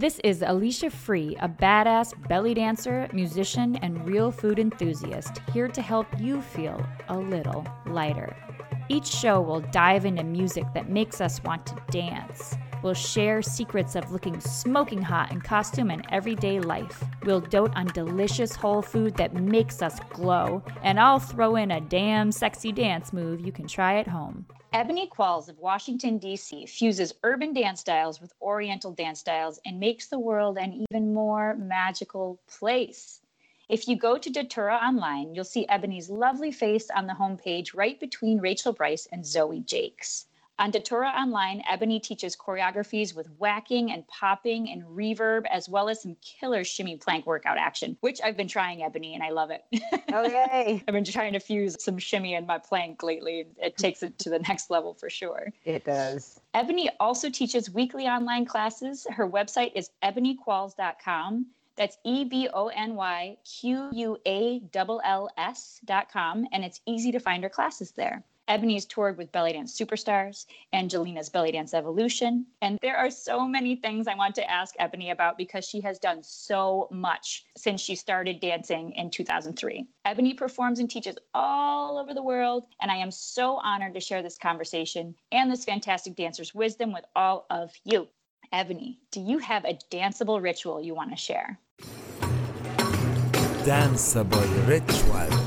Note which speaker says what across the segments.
Speaker 1: This is Alicia Free, a badass belly dancer, musician, and real food enthusiast, here to help you feel a little lighter. Each show will dive into music that makes us want to dance. We'll share secrets of looking smoking hot in costume and everyday life. We'll dote on delicious whole food that makes us glow, and I'll throw in a damn sexy dance move you can try at home. Ebony Qualls of Washington, D.C. fuses urban dance styles with oriental dance styles and makes the world an even more magical place. If you go to Datura online, you'll see Ebony's lovely face on the homepage right between Rachel Brice and Zoe Jakes. On Datura Online, Ebony teaches choreographies with whacking and popping and reverb, as well as some killer shimmy plank workout action, which I've been trying, Ebony, and I love it.
Speaker 2: Oh, okay.
Speaker 1: I've been trying to fuse some shimmy in my plank lately. It takes it to the next level for sure.
Speaker 2: It does.
Speaker 1: Ebony also teaches weekly online classes. Her website is ebonyqualls.com. That's E B O N Y Q U A L L S.com. And it's easy to find her classes there. Ebony's toured with Belly Dance Superstars, Jillina's Belly Dance Evolution. And there are so many things I want to ask Ebony about because she has done so much since she started dancing in 2003. Ebony performs and teaches all over the world, and I am so honored to share this conversation and this fantastic dancer's wisdom with all of you. Ebony, do you have a danceable ritual you want to share?
Speaker 3: Danceable ritual.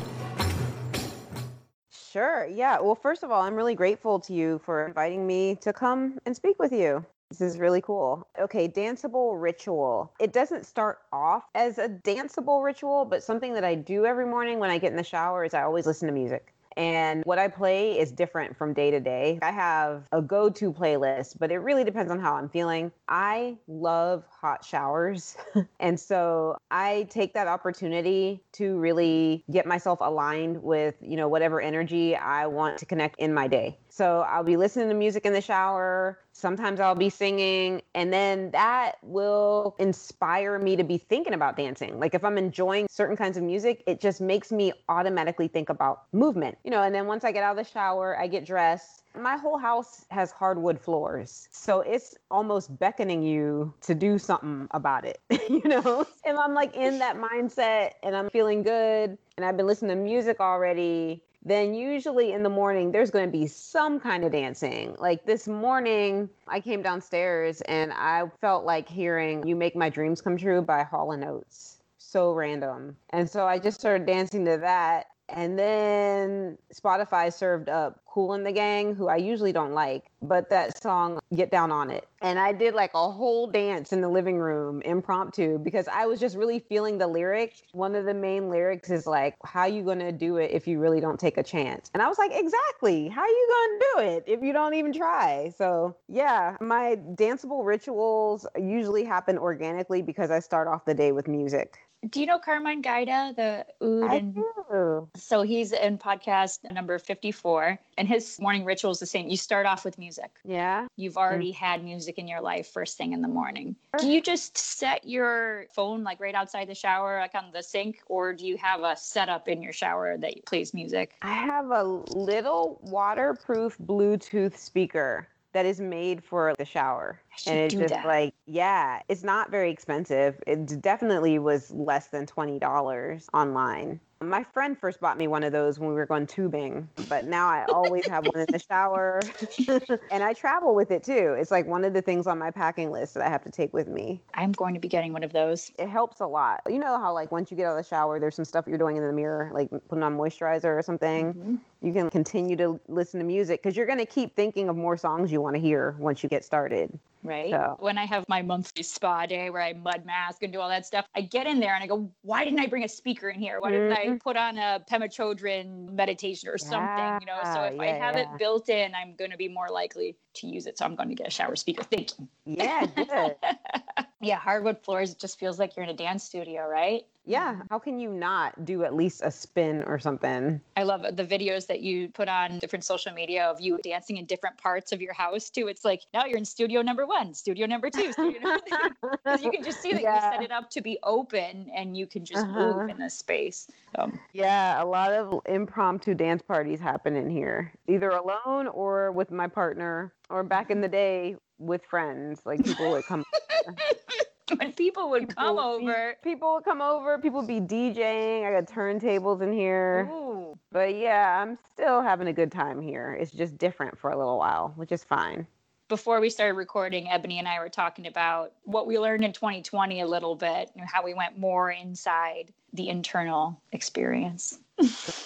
Speaker 2: Sure. Yeah. Well, first of all, I'm really grateful to you for inviting me to come and speak with you. This is really cool. Okay, danceable ritual. It doesn't start off as a danceable ritual, but something that I do every morning when I get in the shower is I always listen to music. And what I play is different from day to day. I have a go to playlist, but it really depends on how I'm feeling. I love hot showers. and so I take that opportunity to really get myself aligned with, you know, whatever energy I want to connect in my day. So I'll be listening to music in the shower. Sometimes I'll be singing, and then that will inspire me to be thinking about dancing. Like if I'm enjoying certain kinds of music, it just makes me automatically think about movement, you know. And then once I get out of the shower, I get dressed. My whole house has hardwood floors. So it's almost beckoning you to do something about it, you know? And I'm like in that mindset and I'm feeling good and I've been listening to music already then usually in the morning there's going to be some kind of dancing. Like this morning, I came downstairs and I felt like hearing "You Make My Dreams Come True" by Hall and Oates. So random, and so I just started dancing to that. And then Spotify served up Kool & the Gang, who I usually don't like, but that song, Get Down on It. And I did like a whole dance in the living room impromptu because I was just really feeling the lyric. One of the main lyrics is like, How you gonna do it if you really don't take a chance? And I was like, Exactly. How you gonna do it if you don't even try? So yeah, my danceable rituals usually happen organically because I start off the day with music.
Speaker 1: Do you know Carmine Guida, the oud?
Speaker 2: I
Speaker 1: And
Speaker 2: do.
Speaker 1: so he's in podcast number 54, and his morning ritual is the same. You start off with music.
Speaker 2: Yeah.
Speaker 1: You've mm. already had music in your life first thing in the morning. Do you just set your phone like right outside the shower, like on the sink, or do you have a setup in your shower that plays music?
Speaker 2: I have a little waterproof Bluetooth speaker that is made for the shower. And it's just
Speaker 1: that.
Speaker 2: like, yeah, it's not very expensive. It definitely was less than $20 online. My friend first bought me one of those when we were going tubing, but now I always have one in the shower. and I travel with it too. It's like one of the things on my packing list that I have to take with me.
Speaker 1: I'm going to be getting one of those.
Speaker 2: It helps a lot. You know how like once you get out of the shower, there's some stuff you're doing in the mirror, like putting on moisturizer or something.
Speaker 1: Mhm.
Speaker 2: You can continue to listen to music because you're going to keep thinking of more songs you want to hear once you get started.
Speaker 1: Right.
Speaker 2: So-
Speaker 1: When I have my monthly spa day where I mud mask and do all that stuff, I get in there and I go, why didn't I bring a speaker in here? Why didn't I mm-hmm. put on a Pema Chodron meditation or something? You know, so
Speaker 2: Yeah,
Speaker 1: if I
Speaker 2: yeah,
Speaker 1: have it built in, I'm going to be more likely to use it. So I'm going to get a shower speaker. Thank you.
Speaker 2: Yeah, good.
Speaker 1: yeah, hardwood floors, it just feels like you're in a dance studio, right?
Speaker 2: Yeah. How can you not do at least a spin or something?
Speaker 1: I love the videos that you put on different social media of you dancing in different parts of your house too. It's like now you're in studio number one, studio number two, studio number three. you can just see that you set it up to be open and you can just
Speaker 2: Uh-huh.
Speaker 1: move in this space. So,
Speaker 2: Yeah, a lot of impromptu dance parties happen in here, either alone or with my partner, or back in the day with friends, like people would come.
Speaker 1: when people would
Speaker 2: People
Speaker 1: come
Speaker 2: would be-
Speaker 1: over.
Speaker 2: People would come over. People would be DJing. I got turntables in here.
Speaker 1: Ooh.
Speaker 2: But yeah, I'm still having a good time here. It's just different for a little while, which is fine.
Speaker 1: Before we started recording, Ebony and I were talking about what we learned in 2020 a little bit, and how we went more inside the internal experience.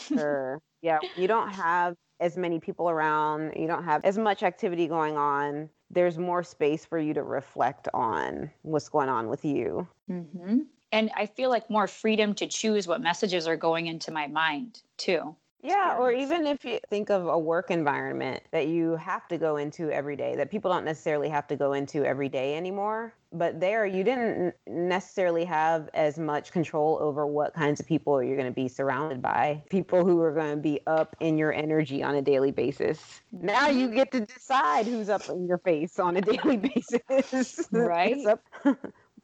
Speaker 2: Sure. yeah, you don't have as many people around. You don't have as much activity going on. There's more space for you to reflect on what's going on with you.
Speaker 1: hmm And I feel like more freedom to choose what messages are going into my mind too.
Speaker 2: Yeah, or even if you think of a work environment that you have to go into every day, that people don't necessarily have to go into every day anymore. But there, you didn't necessarily have as much control over what kinds of people you're going to be surrounded by. People who are going to be up in your energy on a daily basis. Now you get to decide who's up in your face on a daily basis.
Speaker 1: Right.
Speaker 2: For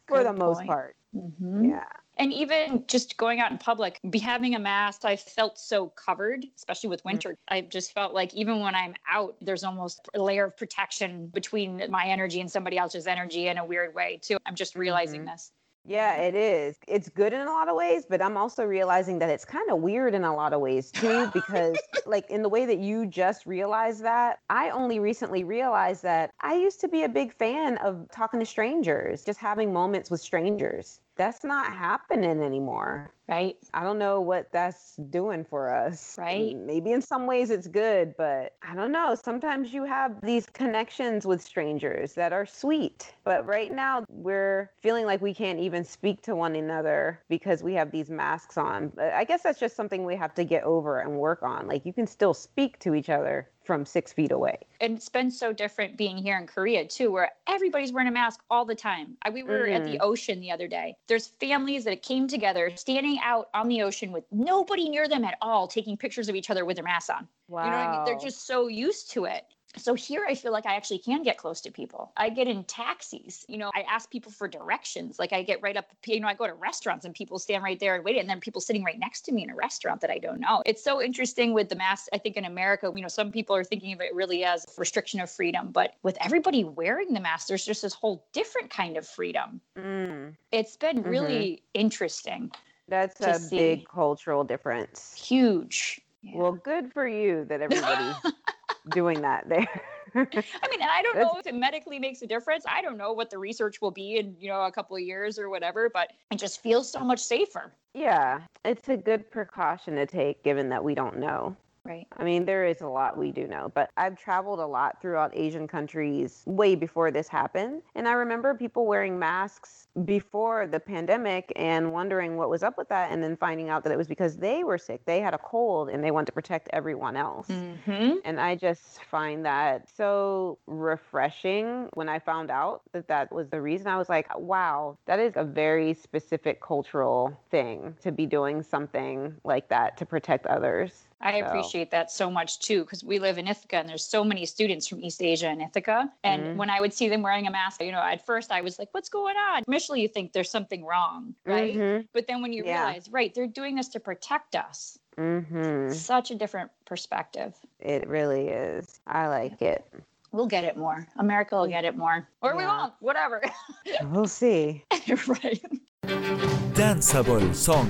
Speaker 1: Good
Speaker 2: the most
Speaker 1: point.
Speaker 2: part.
Speaker 1: Mhm.
Speaker 2: Yeah.
Speaker 1: And even just going out in public, be having a mask, I felt so covered, especially with mm-hmm. winter. I just felt like even when I'm out, there's almost a layer of protection between my energy and somebody else's energy in a weird way, too. I'm just realizing mm-hmm. this.
Speaker 2: Yeah, it is. It's good in a lot of ways, but I'm also realizing that it's kind of weird in a lot of ways too, because, like, in the way that you just realized that, I only recently realized that I used to be a big fan of talking to strangers, just having moments with strangers. That's not happening anymore.
Speaker 1: Right?
Speaker 2: I don't know what that's doing for us.
Speaker 1: Right.
Speaker 2: Maybe in some ways it's good, but I don't know. Sometimes you have these connections with strangers that are sweet. But right now we're feeling like we can't even speak to one another because we have these masks on. But I guess that's just something we have to get over and work on. Like you can still speak to each other from six feet away.
Speaker 1: And it's been so different being here in Korea, too, where everybody's wearing a mask all the time. I, we were at the mm. ocean the other day. There's families that came together standing out on the ocean with nobody near them at all, taking pictures of each other with their masks on.
Speaker 2: Wow.
Speaker 1: You know what I mean? They're just so used to it. So here I feel like I actually can get close to people. I get in taxis, you know, I ask people for directions. Like I get right up, you know, I go to restaurants and people stand right there and wait. And then people sitting right next to me in a restaurant that I don't know. It's so interesting with the mask. I think in America, you know, some people are thinking of it really as restriction of freedom. But with everybody wearing the mask, there's just this whole different kind of freedom.
Speaker 2: Mm,
Speaker 1: It's been really interesting,
Speaker 2: that's a
Speaker 1: see.
Speaker 2: big cultural difference.
Speaker 1: huge. Yeah.
Speaker 2: Well, good for you that everybody's doing that there.
Speaker 1: I mean, and I don't know if it medically makes a difference. I don't know what the research will be in, you know, a couple of years or whatever, but it just feels so much safer.
Speaker 2: Yeah, it's a good precaution to take given that we don't know.
Speaker 1: Right.
Speaker 2: I mean, there is a lot we do know, but I've traveled a lot throughout Asian countries way before this happened. And I remember people wearing masks before the pandemic and wondering what was up with that, and then finding out that it was because they were sick. They had a cold and they wanted to protect everyone else.
Speaker 1: Mm-hmm.
Speaker 2: And I just find that so refreshing when I found out that that was the reason. I was like, wow, that is a very specific cultural thing to be doing something like that to protect others.
Speaker 1: I
Speaker 2: So-
Speaker 1: appreciate that so much too, because we live in Ithaca and there's so many students from East Asia and Ithaca. And
Speaker 2: Mhm.
Speaker 1: when I would see them wearing a mask, you know, at first I was like, what's going on? Initially, you think there's something wrong, right?
Speaker 2: Mhm,
Speaker 1: But then when you
Speaker 2: Yeah.
Speaker 1: realize, right, they're doing this to protect us,
Speaker 2: mhm.
Speaker 1: such a different perspective.
Speaker 2: It really is. I like it.
Speaker 1: We'll get it more. America will get it more. Or we
Speaker 2: Yeah.
Speaker 1: won't, whatever.
Speaker 2: We'll see.
Speaker 1: right.
Speaker 3: Danceable song.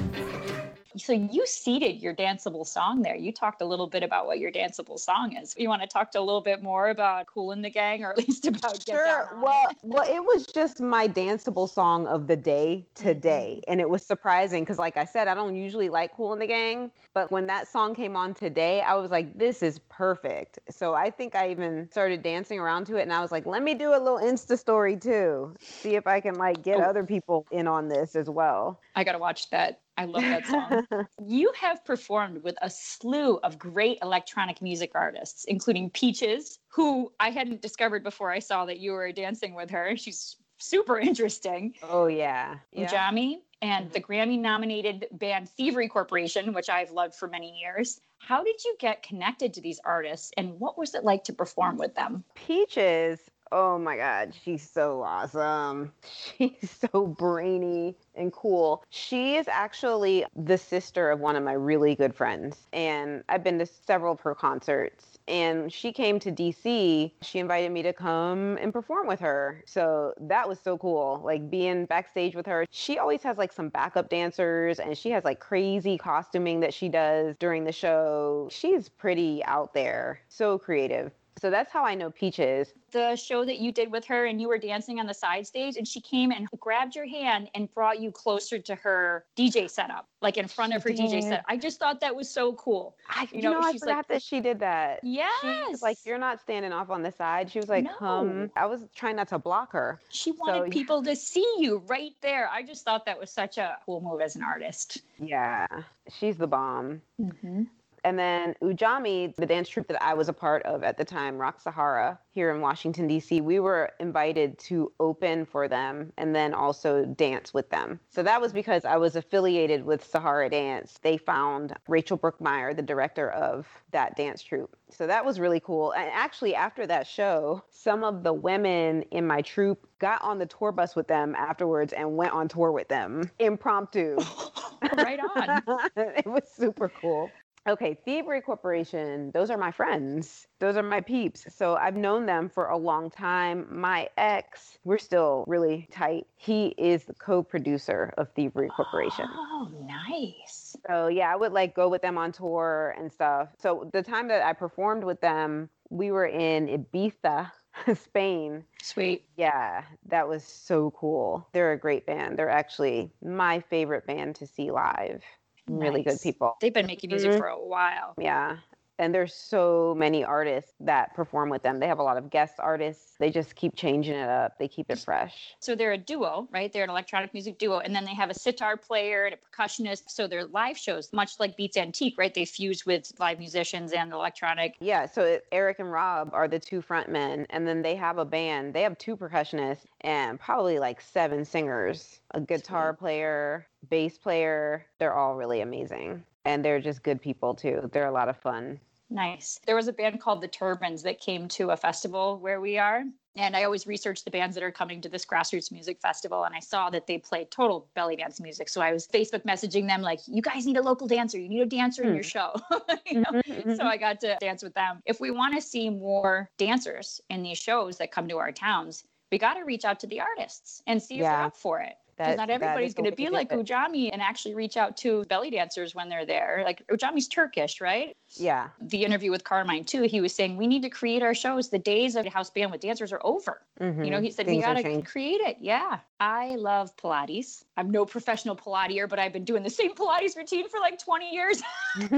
Speaker 1: So you seeded your danceable song there. You talked a little bit about what your danceable song is. You want to talk to a little bit more about Kool & the Gang, or at least about
Speaker 2: Sure. Well,
Speaker 1: It?
Speaker 2: well, it was just my danceable song of the day today,
Speaker 1: Mm-hmm.
Speaker 2: and it was surprising because, like I said, I don't usually like Kool & the Gang, but when that song came on today, I was like, "This is perfect." So I think I even started dancing around to it, and I was like, "Let me do a little Insta story too, see if I can like get
Speaker 1: Oh.
Speaker 2: other people in on this as well."
Speaker 1: I got to watch that. I love that song. you have performed with a slew of great electronic music artists, including Peaches, who I hadn't discovered before I saw that you were dancing with her. She's super interesting.
Speaker 2: oh yeah, yeah.
Speaker 1: Jami and the mm-hmm. Grammy nominated band Thievery Corporation, which I've loved for many years. How did you get connected to these artists and what was it like to perform with them?
Speaker 2: Peaches. Oh my God, she's so awesome. She's so brainy and cool. She is actually the sister of one of my really good friends. And I've been to several of her concerts. And she came to DC. She invited me to come and perform with her. So that was so cool. Like being backstage with her. She always has like some backup dancers and she has like crazy costuming that she does during the show. She's pretty out there, so creative. So that's how I know Peaches.
Speaker 1: The show that you did with her and you were dancing on the side stage and she came and grabbed your hand and brought you closer to her DJ setup, like in front of her DJ
Speaker 2: did.
Speaker 1: set. I just thought that was so cool.
Speaker 2: I, you,
Speaker 1: You
Speaker 2: know,
Speaker 1: know,
Speaker 2: I forgot
Speaker 1: like-
Speaker 2: that she did that.
Speaker 1: Yes.
Speaker 2: She like, you're not standing off on the side. She was like,
Speaker 1: No.
Speaker 2: come. I was trying not to block her.
Speaker 1: She wanted
Speaker 2: yeah.
Speaker 1: people to see you right there. I just thought that was such a cool move as an artist.
Speaker 2: Yeah, she's the bomb.
Speaker 1: Mm-hmm.
Speaker 2: And then Oojami, the dance troupe that I was a part of at the time, Rock Sahara, here in Washington, D.C., we were invited to open for them and then also dance with them. So that was because I was affiliated with Sahara Dance. They found Rachel Brookmeyer, the director of that dance troupe. So that was really cool. And actually, after that show, some of the women in my troupe got on the tour bus with them afterwards and went on tour with them impromptu.
Speaker 1: right on.
Speaker 2: it was super cool. Okay, Thievery Corporation, those are my friends. Those are my peeps. So I've known them for a long time. My ex, we're still really tight. He is the co producer of Thievery Corporation.
Speaker 1: Oh, nice.
Speaker 2: So yeah, I would like go with them on tour and stuff. So the time that I performed with them, we were in Ibiza, Spain.
Speaker 1: Sweet.
Speaker 2: Yeah, that was so cool. They're a great band. They're actually my favorite band to see live. Really good people.
Speaker 1: They've been making music
Speaker 2: Mhm.
Speaker 1: for a while.
Speaker 2: Yeah. And there's so many artists that perform with them. They have a lot of guest artists. They just keep changing it up. They keep it fresh.
Speaker 1: So they're a duo, right? They're an electronic music duo. And then they have a sitar player and a percussionist. So their live shows, much like Beats Antique, right? They fuse with live musicians and electronic.
Speaker 2: Yeah, so it, Eric and Rob are the two frontmen, and then they have a band. They have two percussionists and probably like seven singers, a guitar player, bass player. They're all really amazing. And they're just good people too. They're a lot of fun.
Speaker 1: Nice. There was a band called the Turbans that came to a festival where we are. And I always research the bands that are coming to this grassroots music festival. And I saw that they played total belly dance music. So I was Facebook messaging them, like, you guys need a local dancer. You need a dancer in your show. You know?
Speaker 2: Mhm,
Speaker 1: So I got to dance with them. If we want to see more dancers in these shows that come to our towns, we got to reach out to the artists and see if
Speaker 2: Yeah.
Speaker 1: they're up for it. Because not everybody's going to be like
Speaker 2: it.
Speaker 1: Oojami and actually reach out to belly dancers when they're there. Like Oojami's Turkish, right?
Speaker 2: Yeah.
Speaker 1: the interview with Carmine too, he was saying we need to create our shows. The days of house band with dancers are over. You know,
Speaker 2: mhm.
Speaker 1: he said
Speaker 2: Things
Speaker 1: we got to create it. Yeah, I love Pilates. I'm no professional Pilateer, but I've been doing the same Pilates routine for like 20 years.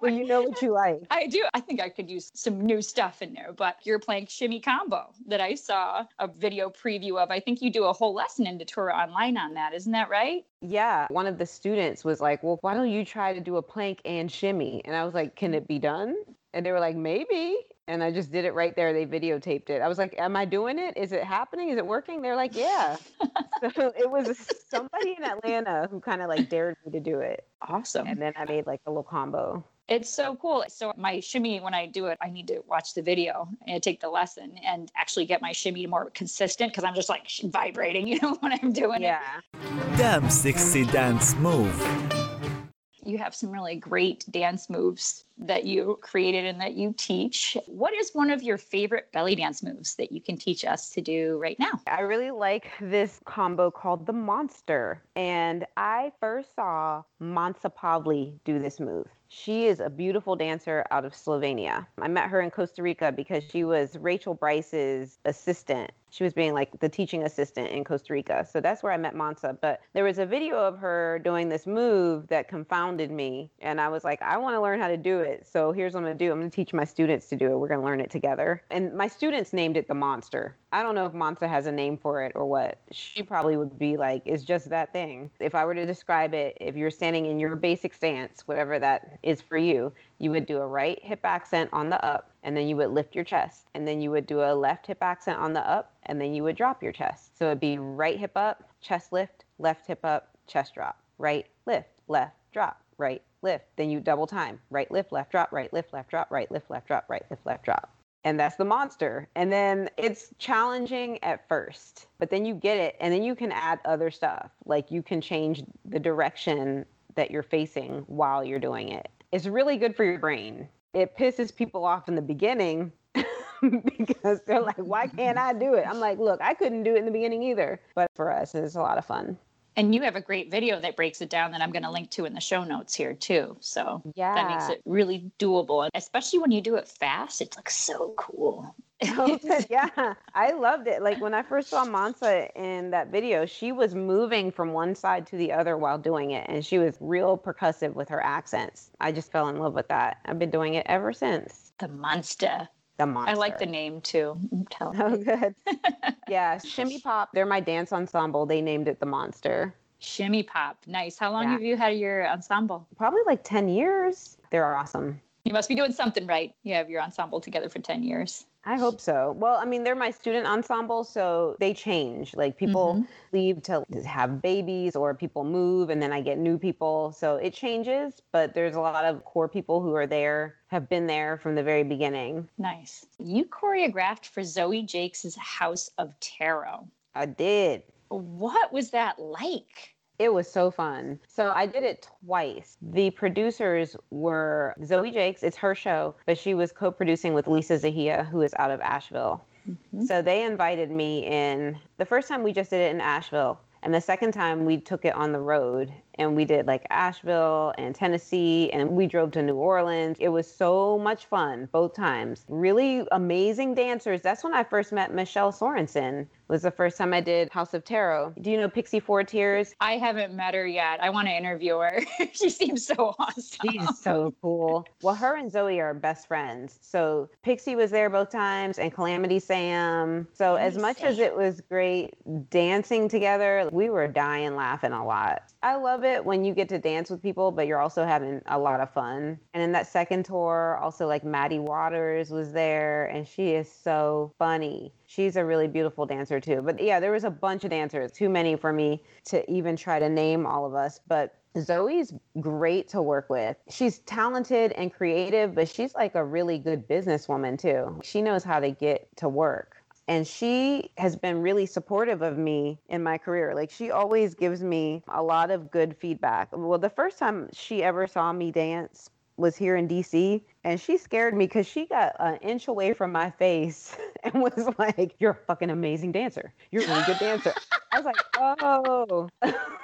Speaker 2: well, you know what you like.
Speaker 1: I do. I think I could use some new stuff in there. But you're playing shimmy combo that I saw a video preview of. I think you do a whole lesson in Datura online on that. Isn't that right?
Speaker 2: Yeah. One of the students was like, Well, why don't you try to do a plank and shimmy? And I was like, Can it be done? And they were like, Maybe. And I just did it right there. They videotaped it. I was like, Am I doing it? Is it happening? Is it working? They're like, Yeah. so it was somebody in Atlanta who kind of like dared me to do it.
Speaker 1: Awesome.
Speaker 2: And then I made like a little combo.
Speaker 1: It's so cool. So my shimmy, when I do it, I need to watch the video and take the lesson and actually get my shimmy more consistent because I'm just like vibrating, you know, when I'm doing it.
Speaker 2: Yeah.
Speaker 3: Damn sexy dance move.
Speaker 1: You have some really great dance moves that you created and that you teach. What is one of your favorite belly dance moves that you can teach us to do right now?
Speaker 2: I really like this combo called the Monster. And I first saw Manca Pavli do this move. She is a beautiful dancer out of Slovenia. I met her in Costa Rica because she was Rachel Brice's assistant. She was being like the teaching assistant in Costa Rica. So that's where I met Manca. But there was a video of her doing this move that confounded me. And I was like, I want to learn how to do it. So here's what I'm going to do I'm going to teach my students to do it. We're going to learn it together. And my students named it the Monster. I don't know if Manca has a name for it or what. She probably would be like, it's just that thing. If I were to describe it, if you're standing in your basic stance, whatever that is for you, you would do a right hip accent on the up, and then you would lift your chest. And then you would do a left hip accent on the up, and then you would drop your chest. So it'd be right hip up, chest lift, left hip up, chest drop, right lift, left drop, right lift. Then you double time, right lift, left drop, right lift, left drop, right lift, left drop, right lift, left drop. and that's the monster. And then it's challenging at first, but then you get it, and then you can add other stuff. Like you can change the direction that you're facing while you're doing it. It's really good for your brain. It pisses people off in the beginning because they're like, why can't I do it? I'm like, look, I couldn't do it in the beginning either. But for us, it's a lot of fun.
Speaker 1: And you have a great video that breaks it down that I'm going to link to in the show notes here too. So
Speaker 2: Yeah.
Speaker 1: that makes it really doable. And especially when you do it fast, it looks so cool.
Speaker 2: Oh, yeah, I loved it. Like when I first saw Manca in that video, she was moving from one side to the other while doing it, and she was real percussive with her accents. I just fell in love with that. I've been doing it ever since.
Speaker 1: the monster.
Speaker 2: The monster.
Speaker 1: I like the name too. I'm telling
Speaker 2: Oh, good. yeah, Shimmy Pop. They're my dance ensemble. They named it the Monster.
Speaker 1: Shimmy Pop. Nice. How long
Speaker 2: Yeah.
Speaker 1: have you had your ensemble?
Speaker 2: Probably like ten years. They're awesome.
Speaker 1: You must be doing something right. You have your ensemble together for 10 years.
Speaker 2: I hope so. Well, I mean, they're my student ensemble, so they change. Like people
Speaker 1: Mhm.
Speaker 2: leave to have babies or people move and then I get new people. So it changes, but there's a lot of core people who are there, have been there from the very beginning.
Speaker 1: Nice. You choreographed for Zoe Jakes' House of Tarot.
Speaker 2: I did.
Speaker 1: What was that like?
Speaker 2: It was so fun. So I did it twice. The producers were Zoe Jakes, it's her show, but she was co producing with Lisa Zahiya, who is out of Asheville.
Speaker 1: Mhm.
Speaker 2: So they invited me in. The first time we just did it in Asheville. And the second time we took it on the road and we did like Asheville and Tennessee and we drove to New Orleans. It was so much fun both times. Really amazing dancers. That's when I first met Michelle Sorensen. Was the first time I did House of Tarot. Do you know Pixie Four Tears?
Speaker 1: I haven't met her yet. I want to interview her. she seems so awesome.
Speaker 2: She's so cool. Well, her and Zoe are best friends. So Pixie was there both times and Calamity Sam. So as much as it was great dancing together, we were dying laughing a lot. I love it when you get to dance with people, but you're also having a lot of fun. And in that second tour, also like Maddie Waters was there and she is so funny. She's a really beautiful dancer too. But yeah, there was a bunch of dancers, too many for me to even try to name all of us. But Zoe's great to work with. She's talented and creative, but she's like a really good businesswoman too. She knows how to get to work. And she has been really supportive of me in my career. Like, she always gives me a lot of good feedback. Well, the first time she ever saw me dance was here in DC, and she scared me because she got an inch away from my face and was like, You're a fucking amazing dancer. You're a really good dancer. I was like, Oh.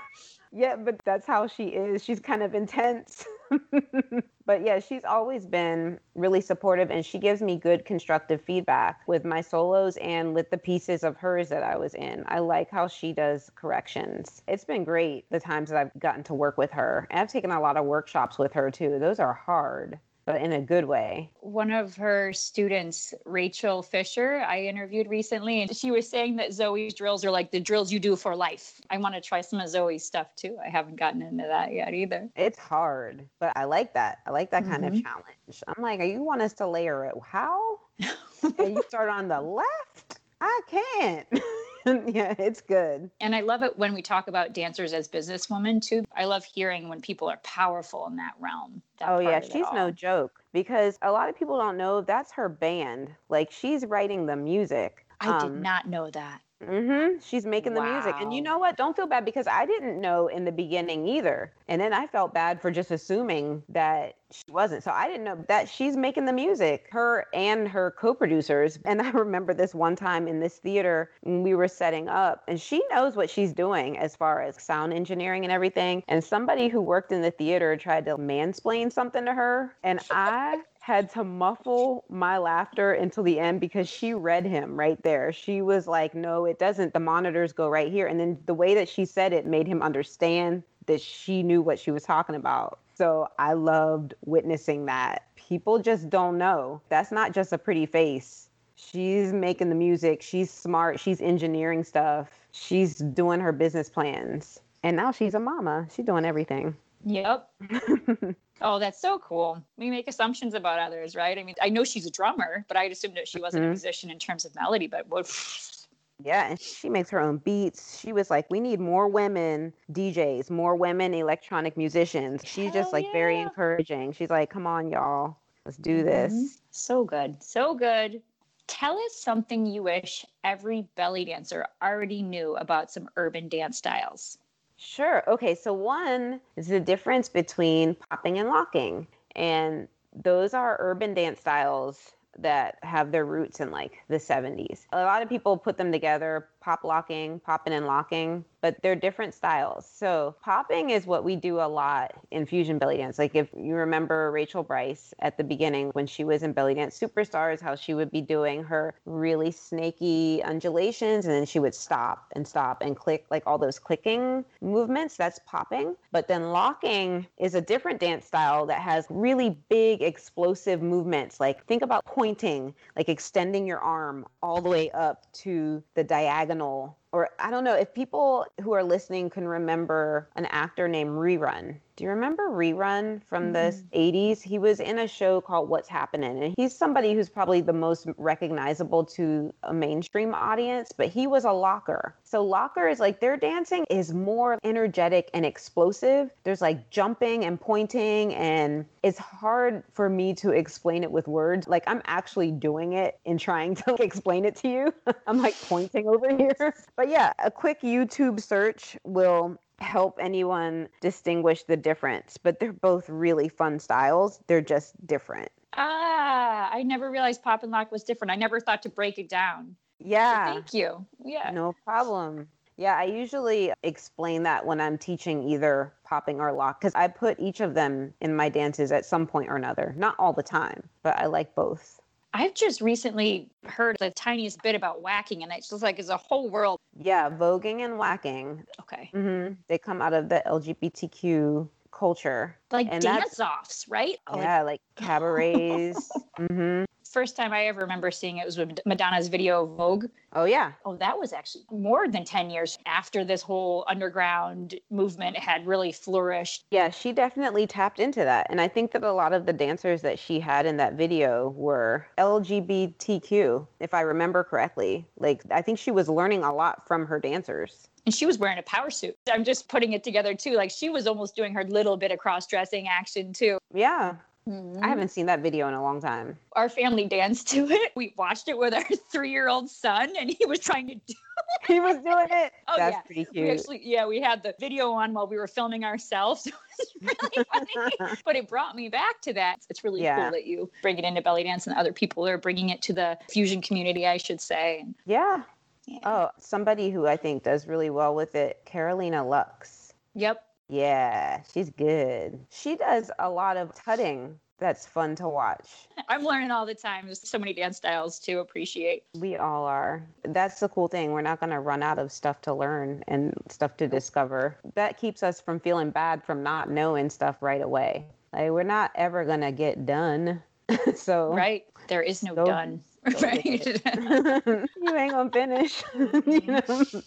Speaker 2: Yeah, but that's how she is. She's kind of intense. but yeah, she's always been really supportive and she gives me good constructive feedback with my solos and with the pieces of hers that I was in. I like how she does corrections. It's been great the times that I've gotten to work with her. And I've taken a lot of workshops with her too. Those are hard, but in a good way.
Speaker 1: One of her students, Rachel Fisher, I interviewed recently, and she was saying that Zoe's drills are like the drills you do for life. I want to try some of Zoe's stuff too. I haven't gotten into that yet either.
Speaker 2: It's hard, but I like that. I like that kind of mm-hmm. challenge. I'm like, "Are you want us to layer it? How? and you start on the left? I can't. yeah, it's good.
Speaker 1: And I love it when we talk about dancers as businesswomen too. I love hearing when people are powerful in that realm. that
Speaker 2: oh yeah,
Speaker 1: part of it
Speaker 2: she's no joke because a lot of people don't know that's her band. Like she's writing the music.
Speaker 1: I did
Speaker 2: Um,
Speaker 1: not know that.
Speaker 2: Hmm She's making the music. And you know what? Don't feel bad because I didn't know in the beginning either. And then I felt bad for just assuming that she wasn't. So I didn't know that she's making the music, her and her co producers. And I remember this one time in this theater when we were setting up, and she knows what she's doing as far as sound engineering and everything. And somebody who worked in the theater tried to mansplain something to her. And I had to muffle my laughter until the end because she read him right there. She was like, No, it doesn't. The monitors go right here. And then the way that she said it made him understand that she knew what she was talking about. So I loved witnessing that. People just don't know. That's not just a pretty face. She's making the music. She's smart. She's engineering stuff. She's doing her business plans. And now she's a mama. She's doing everything.
Speaker 1: Yep. Oh, that's so cool. We make assumptions about others, right? I mean, I know she's a drummer, but I'd assumed that she wasn't a
Speaker 2: Mhm.
Speaker 1: musician in terms of melody, but what
Speaker 2: Yeah, and she makes her own beats. She was like, "We need more women DJs, more women electronic musicians." She's just
Speaker 1: Hell
Speaker 2: like very encouraging. She's like, "Come on, y'all, let's do this."
Speaker 1: so good. So good. Tell us something you wish every belly dancer already knew about some urban dance styles.
Speaker 2: Sure. Okay. So, one is the difference between popping and locking. And those are urban dance styles that have their roots in like the 70s. A lot of people put them together, pop locking, popping and locking, but they're different styles. So popping is what we do a lot in fusion belly dance. Like if you remember Rachel Brice at the beginning when she was in Belly Dance Superstars, how she would be doing her really snaky undulations and then she would stop and stop and click like all those clicking movements. That's popping. But then locking is a different dance style that has really big explosive movements. Like think about pointing, like extending your arm all the way up to the diagonal diagonal or I don't know if people who are listening can remember an actor named Rerun. Do you remember Rerun from the
Speaker 1: Mhm.
Speaker 2: 80s? He was in a show called What's Happening, and he's somebody who's probably the most recognizable to a mainstream audience, but he was a locker. So, locker is like their dancing is more energetic and explosive. There's like jumping and pointing, and it's hard for me to explain it with words. Like, I'm actually doing it and trying to like, explain it to you. I'm like pointing over here. But yeah, a quick YouTube search will help anyone distinguish the difference. But they're both really fun styles. They're just different.
Speaker 1: Ah, I never realized pop and lock was different. I never thought to break it down. So
Speaker 2: Yeah,
Speaker 1: thank you. Yeah.
Speaker 2: no problem. Yeah, I usually explain that when I'm teaching either popping or lock because I put each of them in my dances at some point or another. Not all the time, but I like both.
Speaker 1: I've just recently heard the tiniest bit about whacking, and it's just like it's a whole world.
Speaker 2: Yeah, voguing and whacking.
Speaker 1: Okay.
Speaker 2: Mm-hmm. They come out of the LGBTQ culture.
Speaker 1: Like
Speaker 2: And
Speaker 1: dance offs, right? Oh, like,
Speaker 2: yeah, like cabarets. hmm
Speaker 1: first time I ever remember seeing it was with Madonna's video Vogue.
Speaker 2: Oh yeah,
Speaker 1: Oh, that was actually more than 10 years after this whole underground movement had really flourished.
Speaker 2: yeah. She definitely tapped into that, and I think that a lot of the dancers that she had in that video were LGBTQ, if I remember correctly. Like I think she was learning a lot from her dancers.
Speaker 1: And she was wearing a power suit. I'm just putting it together too. Like she was almost doing her little bit of cross dressing action too.
Speaker 2: Yeah,
Speaker 1: Mhm.
Speaker 2: I haven't seen that video in a long time.
Speaker 1: Our family danced to it. We watched it with our three year old son, and he was trying to do
Speaker 2: he was doing it.
Speaker 1: Oh,
Speaker 2: That's
Speaker 1: yeah.
Speaker 2: pretty
Speaker 1: We actually, yeah, we had the video on while we were filming ourselves. It was really funny, but it brought me back to that. It's really
Speaker 2: Yeah.
Speaker 1: cool that you bring it into belly dance and other people are bringing it to the fusion community, I should say.
Speaker 2: yeah.
Speaker 1: Yeah.
Speaker 2: Oh, somebody who I think does really well with it, Carolina Lux.
Speaker 1: Yep.
Speaker 2: Yeah, she's good. She does a lot of tutting. That's fun to watch.
Speaker 1: I'm learning all the time. There's so many dance styles to appreciate.
Speaker 2: We all are. That's the cool thing. We're not going to run out of stuff to learn and stuff to discover. That keeps us from feeling bad from not knowing stuff right away. Like we're not ever going to get done. so
Speaker 1: Right? There is no
Speaker 2: Go-
Speaker 1: done.
Speaker 2: go
Speaker 1: Right?
Speaker 2: you ain't going to finish. you know?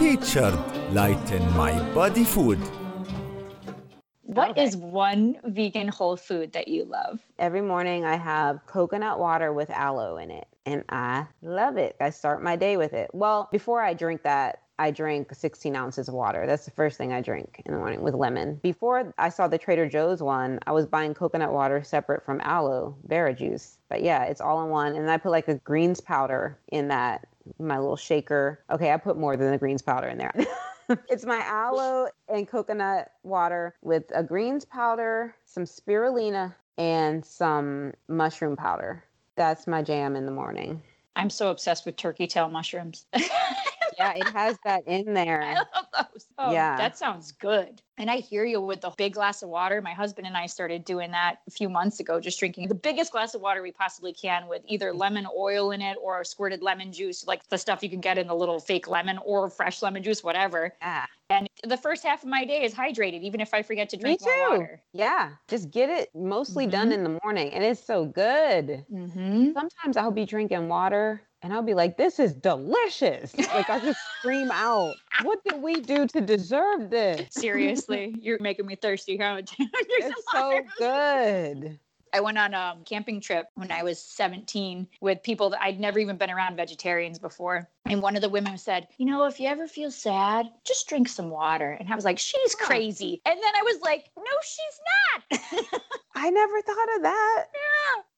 Speaker 3: Featured Lighten My Body Food.
Speaker 1: What
Speaker 2: Okay.
Speaker 1: is one vegan whole food that you love?
Speaker 2: Every morning I have coconut water with aloe in it, and I love it. I start my day with it. Well, before I drink that, I drink 16 ounces of water. That's the first thing I drink in the morning with lemon. Before I saw the Trader Joe's one, I was buying coconut water separate from aloe vera juice. But yeah, it's all in one. And I put like a greens powder in that, my little shaker. Okay, I put more than the greens powder in there. it's my aloe and coconut water with a greens powder, some spirulina, and some mushroom powder. That's my jam in the morning.
Speaker 1: I'm so obsessed with turkey tail mushrooms.
Speaker 2: Yeah, it has that in there.
Speaker 1: I love those. Oh,
Speaker 2: Yeah.
Speaker 1: That sounds good. And I hear you with the big glass of water. My husband and I started doing that a few months ago, just drinking the biggest glass of water we possibly can with either lemon oil in it or squirted lemon juice, like the stuff you can get in the little fake lemon or fresh lemon juice, whatever.
Speaker 2: Yeah.
Speaker 1: And the first half of my day is hydrated, even if I forget to
Speaker 2: Me
Speaker 1: drink more
Speaker 2: too.
Speaker 1: water.
Speaker 2: Yeah. Just get it mostly done
Speaker 1: Mhm.
Speaker 2: in the morning. And it's so good.
Speaker 1: Mm-hmm.
Speaker 2: Sometimes I'll be drinking water and I'll be like, this is delicious. Like I just scream out, what did we do to deserve this?
Speaker 1: Seriously, you're making me thirsty. Huh?
Speaker 2: It's so good.
Speaker 1: I went on a camping trip when I was 17 with people that I'd never even been around vegetarians before. And one of the women said, You know, if you ever feel sad, just drink some water. And I was like, She's crazy. And then I was like, No, she's not.
Speaker 2: I never thought of that.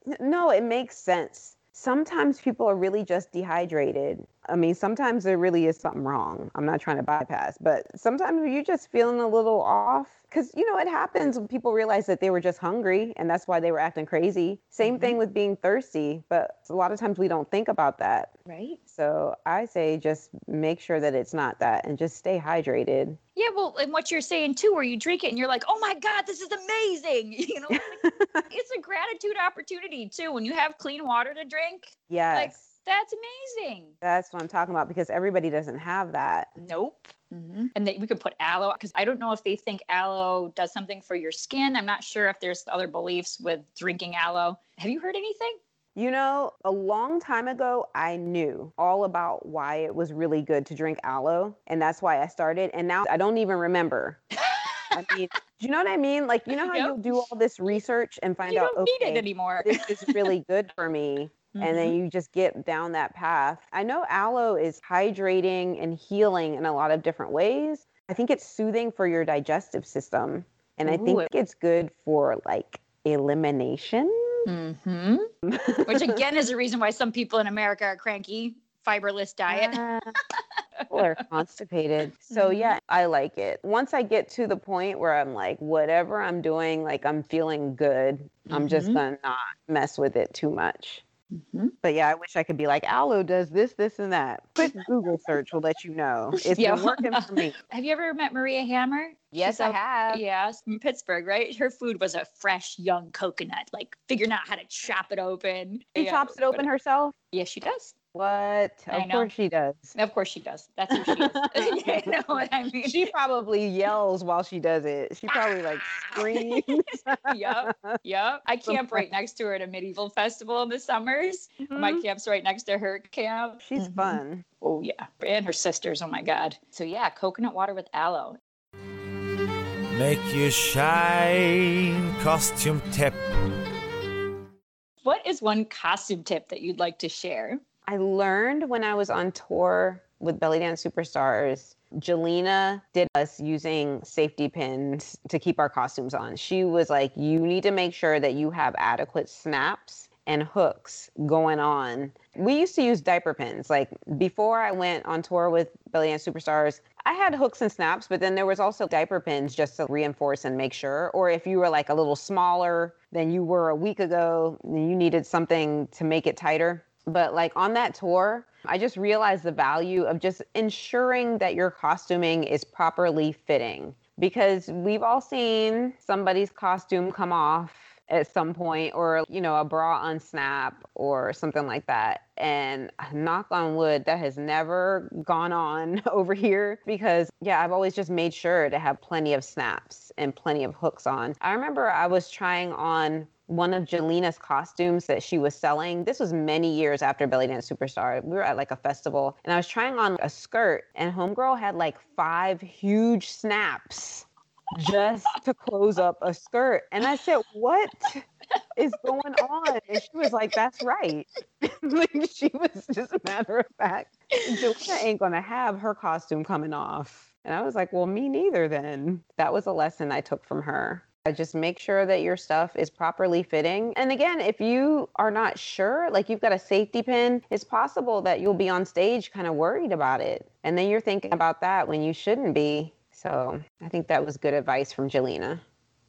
Speaker 1: Yeah.
Speaker 2: No, it makes sense. Sometimes people are really just dehydrated. I mean, sometimes there really is something wrong. I'm not trying to bypass, but sometimes you're just feeling a little off. Because, you know, it happens when people realize that they were just hungry and that's why they were acting crazy. Same thing mm-hmm. with being thirsty, but a lot of times we don't think about that.
Speaker 1: Right.
Speaker 2: So I say just make sure that it's not that and just stay hydrated.
Speaker 1: Yeah, well, and what you're saying too, where you drink it and you're like, oh my God, this is amazing. You know, like, it's a gratitude opportunity too. When you have clean water to drink,
Speaker 2: Yes.
Speaker 1: like that's amazing.
Speaker 2: that's what I'm talking about because everybody doesn't have that.
Speaker 1: Nope. Mm-hmm. And that we could put aloe because I don't know if they think aloe does something for your skin. I'm not sure if there's other beliefs with drinking aloe. Have you heard anything?
Speaker 2: You know, a long time ago, I knew all about why it was really good to drink aloe. And that's why I started. And now I don't even remember. I mean, do you know what I mean? Like, you know how
Speaker 1: Yep.
Speaker 2: you'll do all this research and find
Speaker 1: you
Speaker 2: out,
Speaker 1: don't need it anymore.
Speaker 2: this is really good for me. And
Speaker 1: Mhm.
Speaker 2: then you just get down that path. I know aloe is hydrating and healing in a lot of different ways. I think it's soothing for your digestive system. And I think
Speaker 1: Ooh.
Speaker 2: it's good for like elimination.
Speaker 1: Mhm. Which again is a reason why some people in America are cranky. Fiberless diet.
Speaker 2: Ah, People are constipated. So
Speaker 1: Mhm.
Speaker 2: yeah, I like it. Once I get to the point where I'm like, whatever I'm doing, like I'm feeling good, I'm just
Speaker 1: Mhm.
Speaker 2: gonna not mess with it too much.
Speaker 1: Mhm.
Speaker 2: But yeah, I wish I could be like, aloe does this, this, and that. Quick Google search will let you know. It's
Speaker 1: Yeah.
Speaker 2: been working for me.
Speaker 1: Have you ever met Maria Hammer?
Speaker 2: Yes,
Speaker 1: She's
Speaker 2: I have.
Speaker 1: Yes, from Pittsburgh, right? Her food was a fresh young coconut, like figuring out how to chop it open.
Speaker 2: She
Speaker 1: Yeah,
Speaker 2: chops it open herself.
Speaker 1: Yeah, she does.
Speaker 2: What? Of course she does.
Speaker 1: Of course she does. That's who she is. you know what I mean?
Speaker 2: She probably yells while she does it. She probably like screams.
Speaker 1: yep, yep. I camp right next to her at a medieval festival in the summers. My
Speaker 2: Mhm.
Speaker 1: camp's right next to her camp.
Speaker 2: She's
Speaker 1: Mhm.
Speaker 2: fun.
Speaker 1: Oh yeah, and her sisters. Oh my god. So yeah, coconut water with aloe.
Speaker 3: Make you shine, costume tip.
Speaker 1: What is one costume tip that you'd like to share?
Speaker 2: I learned when I was on tour with Belly Dance Superstars. Jillina did us using safety pins to keep our costumes on. She was like, You need to make sure that you have adequate snaps and hooks going on. We used to use diaper pins. Like before I went on tour with Belly Dance Superstars, I had hooks and snaps, but then there was also diaper pins just to reinforce and make sure. Or if you were like a little smaller than you were a week ago, you needed something to make it tighter. But like on that tour, I just realized the value of just ensuring that your costuming is properly fitting. Because we've all seen somebody's costume come off at some point or you know a bra unsnap or something like that. And knock on wood that has never gone on over here because yeah i've always just made sure to have plenty of snaps and plenty of hooks on. I remember i was trying on one of Jillina's costumes that she was selling. This was many years after Belly Dance Superstar. We were at like a festival and I was trying on a skirt and Homegirl had like five huge snaps just to close up a skirt. And I said, What is going on? And she was like, That's right. like she was just a matter of fact. Jelena ain't gonna have her costume coming off. And I was like, Well, me neither then. That was a lesson I took from her. Just make sure that your stuff is properly fitting. And again, if you are not sure, like you've got a safety pin, it's possible that you'll be on stage kind of worried about it. And then you're thinking about that when you shouldn't be. So I think that was good advice from Jillina.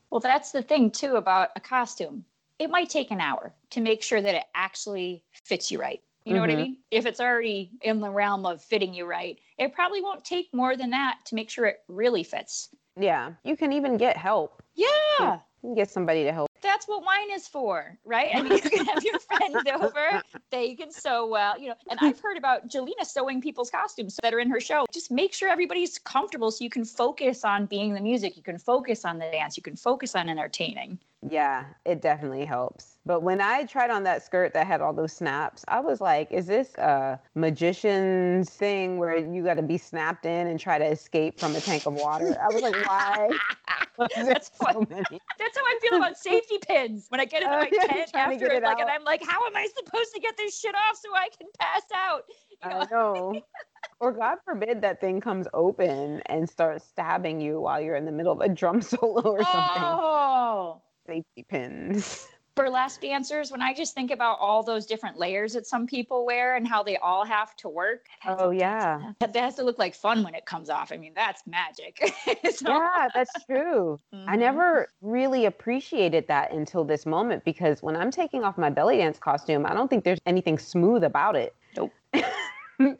Speaker 1: Well, that's the thing too about a costume. It might take an hour to make sure that it actually fits you right. You know what I
Speaker 2: Mhm.
Speaker 1: mean? If it's already in the realm of fitting you right, it probably won't take more than that to make sure it really fits.
Speaker 2: Yeah, you can even get help.
Speaker 1: Yeah,
Speaker 2: You get somebody to help.
Speaker 1: that's what wine is for, right? I mean, you can have your friends over, they can sew well, you know. And I've heard about Jillina sewing people's costumes that are in her show. Just make sure everybody's comfortable so you can focus on being the music, you can focus on the dance, you can focus on entertaining.
Speaker 2: Yeah, it definitely helps. But when I tried on that skirt that had all those snaps, I was like, is this a magician's thing where you got to be snapped in and try to escape from a tank of water? I was like, why?
Speaker 1: That's what-
Speaker 2: so many?
Speaker 1: That's how I feel about safety pins. When I get into my
Speaker 2: yeah,
Speaker 1: tent after it,
Speaker 2: it
Speaker 1: like, and. I'm like, how am I supposed to get this shit off so I can pass out? You know?
Speaker 2: I know. Or God forbid that thing comes open and starts stabbing you while you're in the middle of a drum solo or something.
Speaker 1: Oh,
Speaker 2: Safety pins.
Speaker 1: burlesque dancers, when I just think about all those different layers that some people wear and how they all have to work.
Speaker 2: Oh yeah.
Speaker 1: That, that has to look like fun when it comes off. I mean, that's magic. So-
Speaker 2: Yeah, that's true. I
Speaker 1: Mhm.
Speaker 2: never really appreciated that until this moment because when I'm taking off my belly dance costume, I don't think there's anything smooth about it. Nope.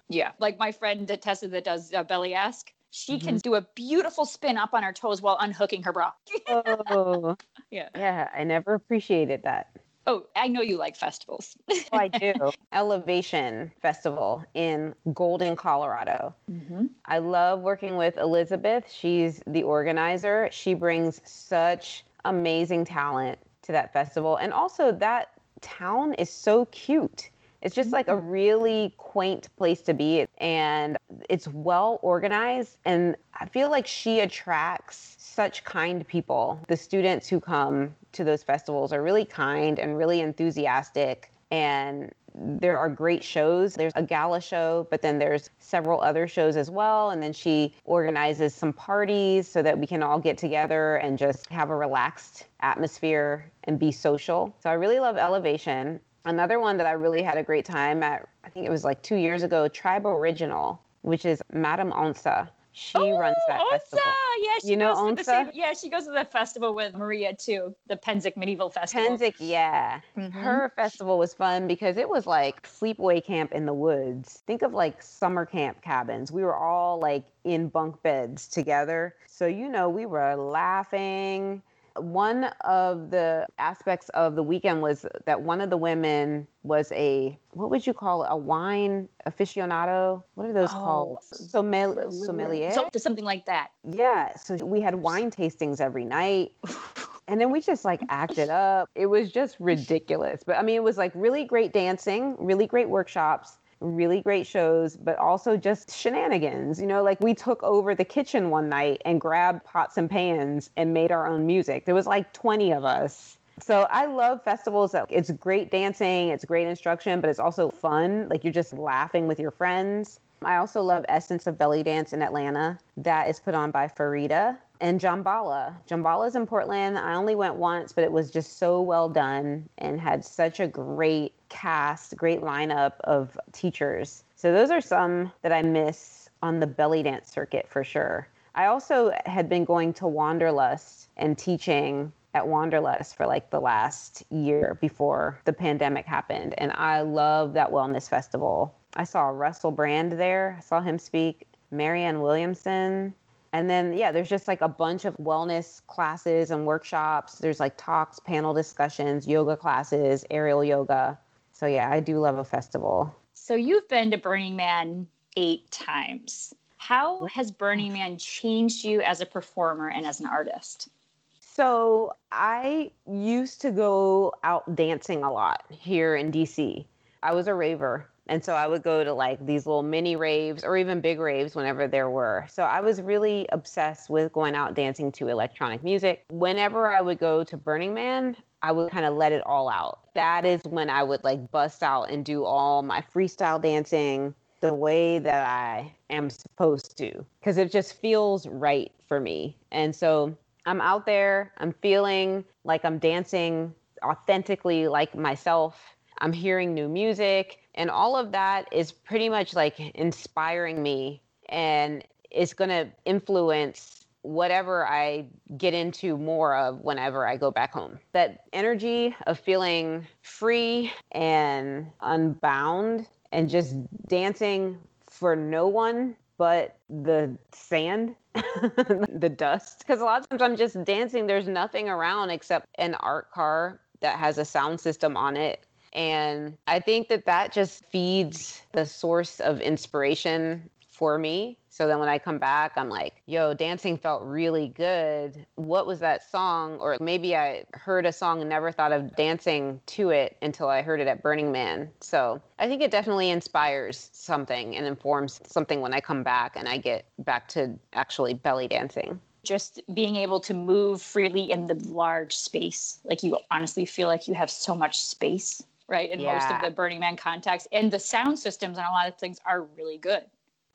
Speaker 1: Yeah, like my friend Tessa that does uh, belly ask, she can
Speaker 2: Mm-hmm.
Speaker 1: do a beautiful spin up on her toes while unhooking her bra.
Speaker 2: Oh,
Speaker 1: yeah.
Speaker 2: yeah, I never appreciated that.
Speaker 1: Oh, I know you like festivals.
Speaker 2: Oh, I do. Elevation Festival in Golden, Colorado.
Speaker 1: mm-hmm.
Speaker 2: I love working with Elizabeth. She's the organizer. She brings such amazing talent to that festival. And also, that town is so cute. It's just like a mm-hmm. really quaint place to be. And it's well organized. And I feel like she attracts such kind people. The students who come to those festivals are really kind and really enthusiastic. And there are great shows. There's a gala show, but then there's several other shows as well. And then she organizes some parties so that we can all get together and just have a relaxed atmosphere and be social. So I really love Elevation. Another one that I really had a great time at, I think it was like two years ago, Tribe Original, which is Madame Onsa. She runs that
Speaker 1: Onsa!
Speaker 2: festival.
Speaker 1: Yeah, she
Speaker 2: You know
Speaker 1: goes to the
Speaker 2: Onsa?
Speaker 1: same, Yeah, she goes to the festival with Maria too, the Pennsic Medieval Festival.
Speaker 2: Pennsic, yeah.
Speaker 1: Mhm.
Speaker 2: Her festival was fun because it was like sleepaway camp in the woods. Think of like summer camp cabins. We were all like in bunk beds together. So, you know, we were laughing. One of the aspects of the weekend was that one of the women was a, what would you call it? A wine aficionado? What are those
Speaker 1: Oh.
Speaker 2: called? Sommel- uh, sommelier?
Speaker 1: So, something like that.
Speaker 2: Yeah, so we had wine tastings every night. And then we just like acted up. It was just ridiculous. But I mean, it was like really great dancing, really great workshops, really great shows, but also just shenanigans. You know, like we took over the kitchen one night and grabbed pots and pans and made our own music. There was like 20 of us. So I love festivals. that It's great dancing, it's great instruction, but it's also fun. Like you're just laughing with your friends. I also love Essence of Belly Dance in Atlanta. That is put on by Farida and Jambala. Jambala's in Portland. I only went once, but it was just so well done and had such a great cast, great lineup of teachers. So those are some that I miss on the belly dance circuit for sure. I also had been going to Wanderlust and teaching at Wanderlust for like the last year before the pandemic happened. And I love that wellness festival. I saw Russell Brand there. I saw him speak. Marianne Williamson. And then, yeah, there's just like a bunch of wellness classes and workshops. There's like talks, panel discussions, yoga classes, aerial yoga. So, yeah, I do love a festival.
Speaker 1: So you've been to Burning Man eight times. How has Burning Man changed you as a performer and as an artist?
Speaker 2: So, I used to go out dancing a lot here in DC. I was a raver. And so I would go to like these little mini raves or even big raves whenever there were. So I was really obsessed with going out dancing to electronic music. Whenever I would go to Burning Man, I would kind of let it all out. That is when I would like bust out and do all my freestyle dancing the way that I am supposed to because it just feels right for me. And so I'm out there, I'm feeling like I'm dancing authentically like myself. I'm hearing new music, and all of that is pretty much like inspiring me and it's going to influence whatever I get into more of whenever I go back home. That energy of feeling free and unbound and just dancing for no one but the sand, the dust. Because a lot of times I'm just dancing, there's nothing around except an art car that has a sound system on it. And I think that that just feeds the source of inspiration for me. So then when I come back, I'm like, yo, dancing felt really good. What was that song? Or maybe I heard a song and never thought of dancing to it until I heard it at Burning Man. So I think it definitely inspires something and informs something when I come back and I get back to actually belly dancing.
Speaker 1: Just being able to move freely in the large space. Like you honestly feel like you have so much space, right? In most of the Burning Man contacts. And the sound systems and a lot of things are really good.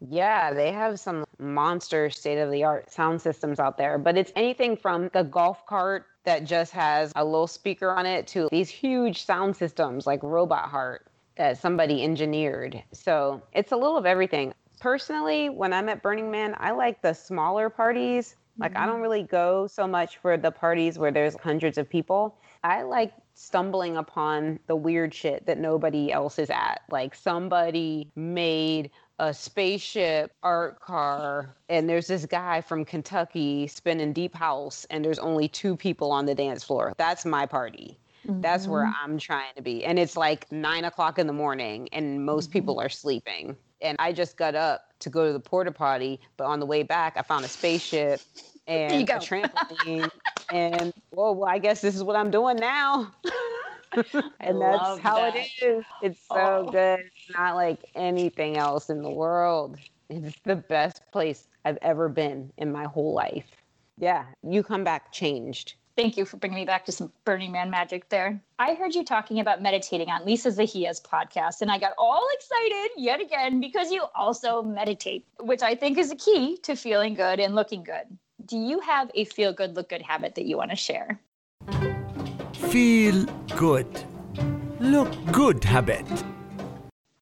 Speaker 2: Yeah, they have some monster state of the art sound systems out there, but it's anything from the golf cart that just has a little speaker on it to these huge sound systems like Robot Heart that somebody engineered. So it's a little of everything. Personally, when I'm at Burning Man, I like the smaller parties. Like, I mm-hmm. don't really go so much for the parties where there's hundreds of people. I like stumbling upon the weird shit that nobody else is at. Like, somebody made a spaceship art car and there's this guy from Kentucky spinning deep house and there's only two people on the dance floor. That's my party. That's where I'm trying to be. And it's like nine o'clock in the morning and most people are sleeping. And I just got up to go to the porta potty, but on the way back I found a spaceship and a trampoline. and well, well, I guess this is what I'm doing now. and that's how
Speaker 1: that.
Speaker 2: it is. It's so
Speaker 1: Oh.
Speaker 2: good. It's not like anything else in the world. It's the best place I've ever been in my whole life. Yeah, you come back changed.
Speaker 1: Thank you for bringing me back to some Burning Man magic there. I heard you talking about meditating on Lisa Zahiya's podcast, and I got all excited yet again because you also meditate, which I think is a key to feeling good and looking good. Do you have a feel good, look good habit that you want to share?
Speaker 3: Feel good. Look good habit.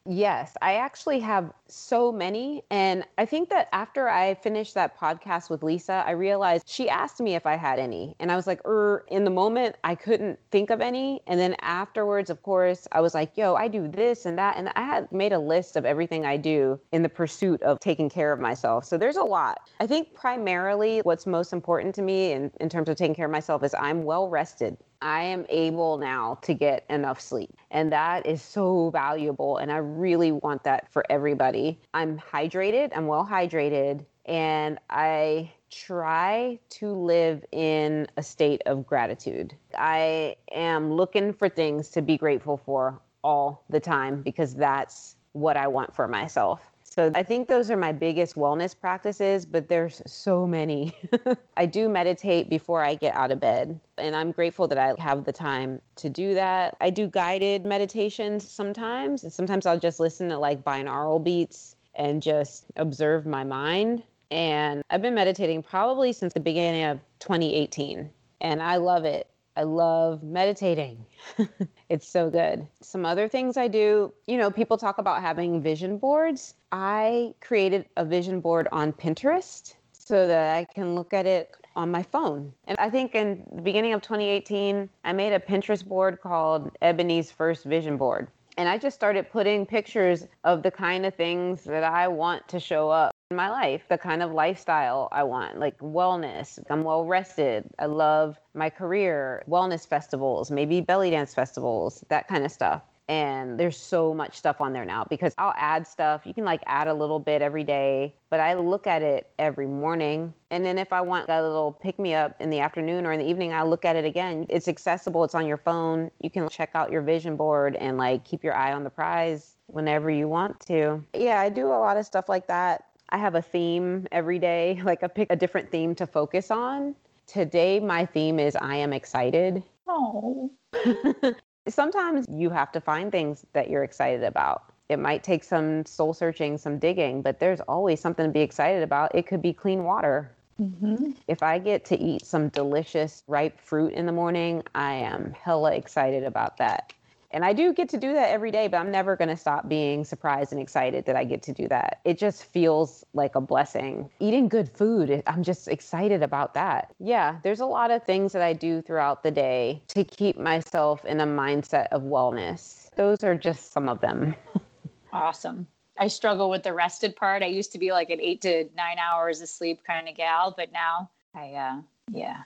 Speaker 2: Yes, I actually have so many. And I think that after I finished that podcast with Lisa, I realized she asked me if I had any. And I was like, er, in the moment, I couldn't think of any. And then afterwards, of course, I was like, yo, I do this and that. And I had made a list of everything I do in the pursuit of taking care of myself. So there's a lot. I think primarily what's most important to me in, in terms of taking care of myself is I'm well rested. I am able now to get enough sleep. And that is so valuable. And I really want that for everybody. I'm hydrated, I'm well hydrated, and I try to live in a state of gratitude. I am looking for things to be grateful for all the time because that's what I want for myself. So I think those are my biggest wellness practices, but there's so many. I do meditate before I get out of bed, and I'm grateful that I have the time to do that. I do guided meditations sometimes, and sometimes I'll just listen to like binaural beats and just observe my mind. And I've been meditating probably since the beginning of 2018, and I love it. I love meditating. it's so good. Some other things I do, you know, people talk about having vision boards. I created a vision board on Pinterest so that I can look at it on my phone. And I think in the beginning of 2018, I made a Pinterest board called Ebony's First Vision Board. And I just started putting pictures of the kind of things that I want to show up in my life, the kind of lifestyle I want, like wellness. I'm well rested. I love my career, wellness festivals, maybe belly dance festivals, that kind of stuff. And there's so much stuff on there now because I'll add stuff. You can like add a little bit every day, but I look at it every morning. And then if I want a little pick me up in the afternoon or in the evening, I look at it again. It's accessible, it's on your phone. You can check out your vision board and like keep your eye on the prize whenever you want to. Yeah, I do a lot of stuff like that. I have a theme every day, like I pick a different theme to focus on. Today, my theme is I am excited.
Speaker 1: Oh,
Speaker 2: Sometimes you have to find things that you're excited about. It might take some soul searching, some digging, but there's always something to be excited about. It could be clean water. Mm-hmm. If I get to eat some delicious ripe fruit in the morning, I am hella excited about that. And I do get to do that every day, but I'm never going to stop being surprised and excited that I get to do that. It just feels like a blessing. Eating good food, I'm just excited about that. Yeah, there's a lot of things that I do throughout the day to keep myself in a mindset of wellness. Those are just some of them.
Speaker 1: awesome. I struggle with the rested part. I used to be like an eight to nine hours of sleep kind of gal, but now I, uh, yeah.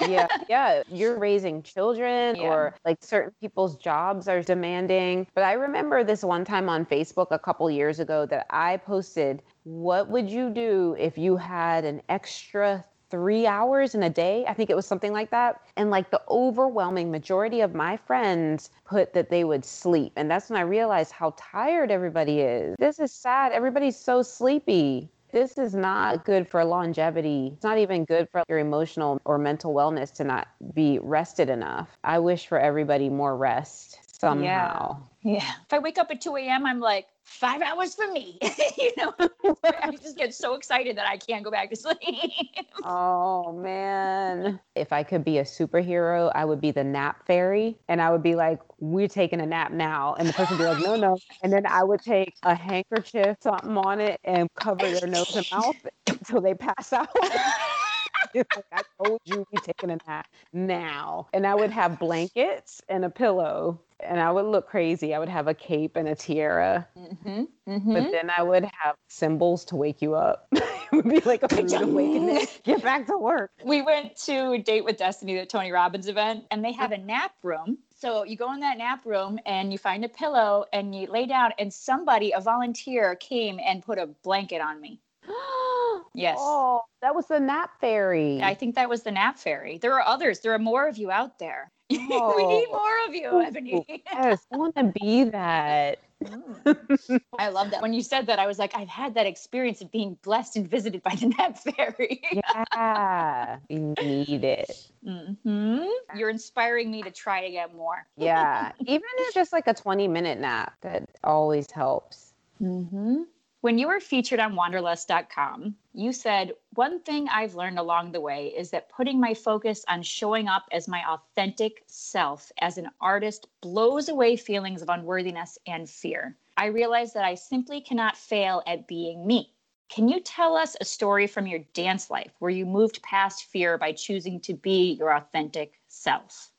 Speaker 2: Yeah yeah you're raising children
Speaker 1: Yeah.
Speaker 2: or like certain people's jobs are demanding. But i remember this one time on facebook a couple years ago that i posted what would you do if you had an extra three hours in a day? I think it was something like that. And like the overwhelming majority of my friends put that they would sleep. And that's when i realized how tired everybody is. This is sad. Everybody's so sleepy this is not good for longevity. It's not even good for your emotional or mental wellness to not be rested enough. I wish for everybody more rest somehow.
Speaker 1: Yeah. yeah. If I wake up at 2 a.m., I'm like, five hours for me. you know, I just get so excited that I can't go back to sleep.
Speaker 2: Oh man. If I could be a superhero, I would be the nap fairy. And I would be like, we're taking a nap now. And the person would be like, no, no. And then I would take a handkerchief, something on it, and cover their nose and mouth until they pass out. like, I told you we taking a nap now. And I would have blankets and a pillow. And I would look crazy. I would have a cape and a tiara.
Speaker 1: mm-hmm, mm-hmm.
Speaker 2: But then I would have cymbals to wake you up. it would be like a rude awakening. Get back to work.
Speaker 1: we went to Date with Destiny, the Tony Robbins event, and they have a nap room. So you go in that nap room and you find a pillow and you lay down, and somebody, a volunteer, came and put a blanket on me. Yes.
Speaker 2: Oh, that was the nap fairy.
Speaker 1: I think that was the nap fairy. There are others. There are more of you out there. we need
Speaker 2: Oh.
Speaker 1: more of you, Ebony.
Speaker 2: yes, I want to be that.
Speaker 1: Mm. I love that. When you said that, I was like, I've had that experience of being blessed and visited by the nap fairy.
Speaker 2: Yeah, you need it.
Speaker 1: hmm You're inspiring me to try to get more.
Speaker 2: Yeah, even if just like a 20 minute nap, that always helps.
Speaker 1: Mm-hmm. When you were featured on Wanderlust.com, you said, One thing I've learned along the way is that putting my focus on showing up as my authentic self as an artist blows away feelings of unworthiness and fear. I realized that I simply cannot fail at being me. Can you tell us a story from your dance life where you moved past fear by choosing to be your authentic self?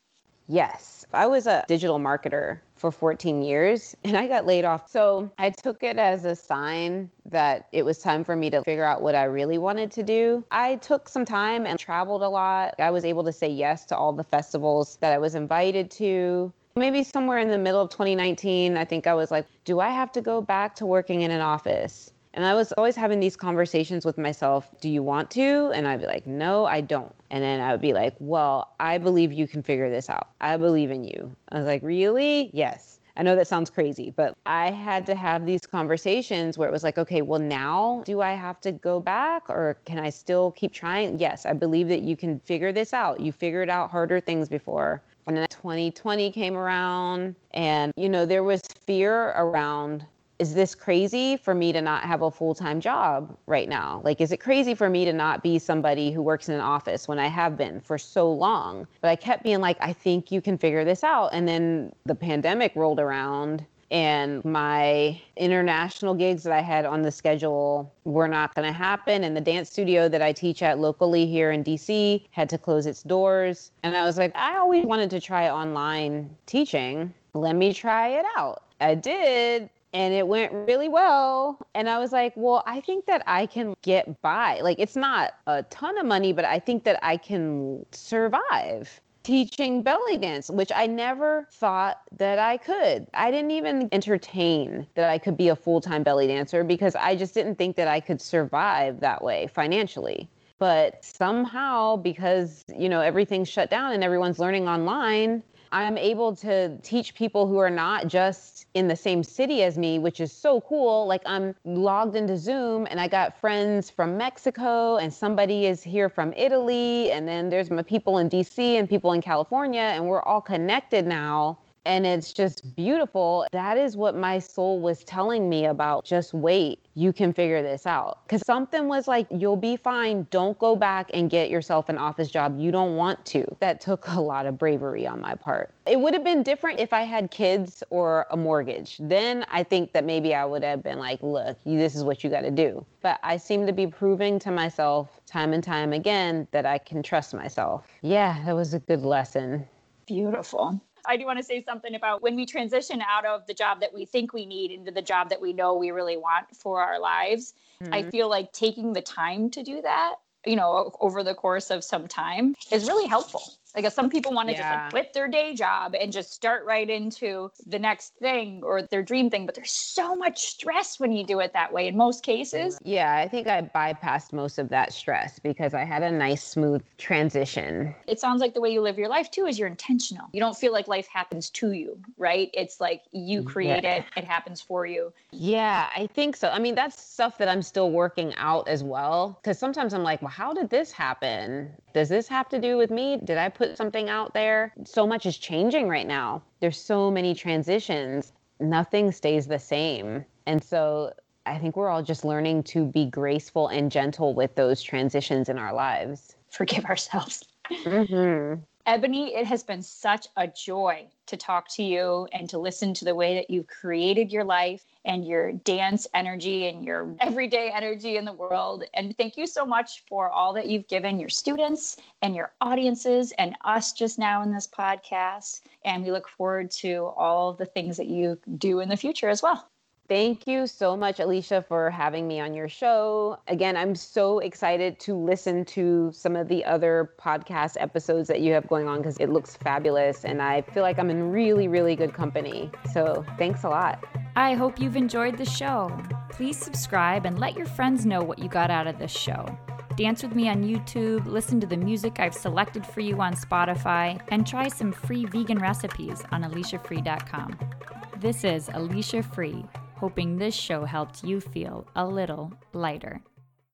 Speaker 2: Yes, I was a digital marketer for 14 years and I got laid off. So I took it as a sign that it was time for me to figure out what I really wanted to do. I took some time and traveled a lot. I was able to say yes to all the festivals that I was invited to. Maybe somewhere in the middle of 2019, I think I was like, do I have to go back to working in an office? And I was always having these conversations with myself. Do you want to? And I'd be like, no, I don't. And then I would be like, well, I believe you can figure this out. I believe in you. I was like, really? Yes. I know that sounds crazy, but I had to have these conversations where it was like, okay, well, now do I have to go back or can I still keep trying? Yes, I believe that you can figure this out. You figured out harder things before. And then 2020 came around, and, you know, there was fear around is this crazy for me to not have a full time job right now? Like, is it crazy for me to not be somebody who works in an office when I have been for so long? But I kept being like, I think you can figure this out. And then the pandemic rolled around. And my international gigs that I had on the schedule were not going to happen. And the dance studio that I teach at locally here in DC had to close its doors. And I was like, I always wanted to try online teaching. Let me try it out. I did and it went really well. And I was like, well, I think that I can get by. Like, it's not a ton of money, but I think that I can survive teaching belly dance, which I never thought that I could. I didn't even entertain that I could be a full time belly dancer because I just didn't think that I could survive that way financially. But somehow, because, you know, everything's shut down and everyone's learning online, I'm able to teach people who are not just in the same city as me, which is so cool. Like I'm logged into Zoom and I got friends from Mexico and somebody is here from Italy. And then there's my people in DC and people in California and we're all connected now. And it's just beautiful. That is what my soul was telling me about. Just wait, you can figure this out. Because something was like, you'll be fine. Don't go back and get yourself an office job. You don't want to. That took a lot of bravery on my part. It would have been different if I had kids or a mortgage. Then I think that maybe I would have been like, look, you, this is what you got to do. But I seem to be proving to myself time and time again that I can trust myself. Yeah, that was a good lesson.
Speaker 1: Beautiful. I do want to say something about when we transition out of the job that we think we need into the job that we know we really want for our lives. I mm-hmm. feel like taking the time to do that, you know, over the course of some time is really helpful. Like if some people want to just like quit their day job and just start right into the next thing or their dream thing, but there's so much stress when you do it that way in most cases.
Speaker 2: Yeah, I think I bypassed most of that stress because I had a nice, smooth transition.
Speaker 1: It sounds like the way you live your life too is you're intentional. You don't feel like life happens to you, right? It's like you mm, create it, it happens for you.
Speaker 2: Yeah, I think so. I mean, that's stuff that I'm still working out as well. Because sometimes I'm like, well, how did this happen? Does this have to do with me? Did I put something out there? So much is changing right now. There's so many transitions. Nothing stays the same. And so I think we're all just learning to be graceful and gentle with those transitions in our lives.
Speaker 1: Forgive ourselves.
Speaker 2: Mm-hmm.
Speaker 1: Ebony, it has been such a joy to talk to you and to listen to the way that you've created your life and your dance energy and your everyday energy in the world. And thank you so much for all that you've given your students and your audiences and us just now in this podcast. And we look forward to all the things that you do in the future as well.
Speaker 2: Thank you so much, Alicia, for having me on your show. Again, I'm so excited to listen to some of the other podcast episodes that you have going on because it looks fabulous and I feel like I'm in really, really good company. So thanks a lot.
Speaker 4: I hope you've enjoyed the show. Please subscribe and let your friends know what you got out of this show. Dance with me on YouTube, listen to the music I've selected for you on Spotify, and try some free vegan recipes on aliciafree.com. This is Alicia Free hoping this show helped you feel a little lighter.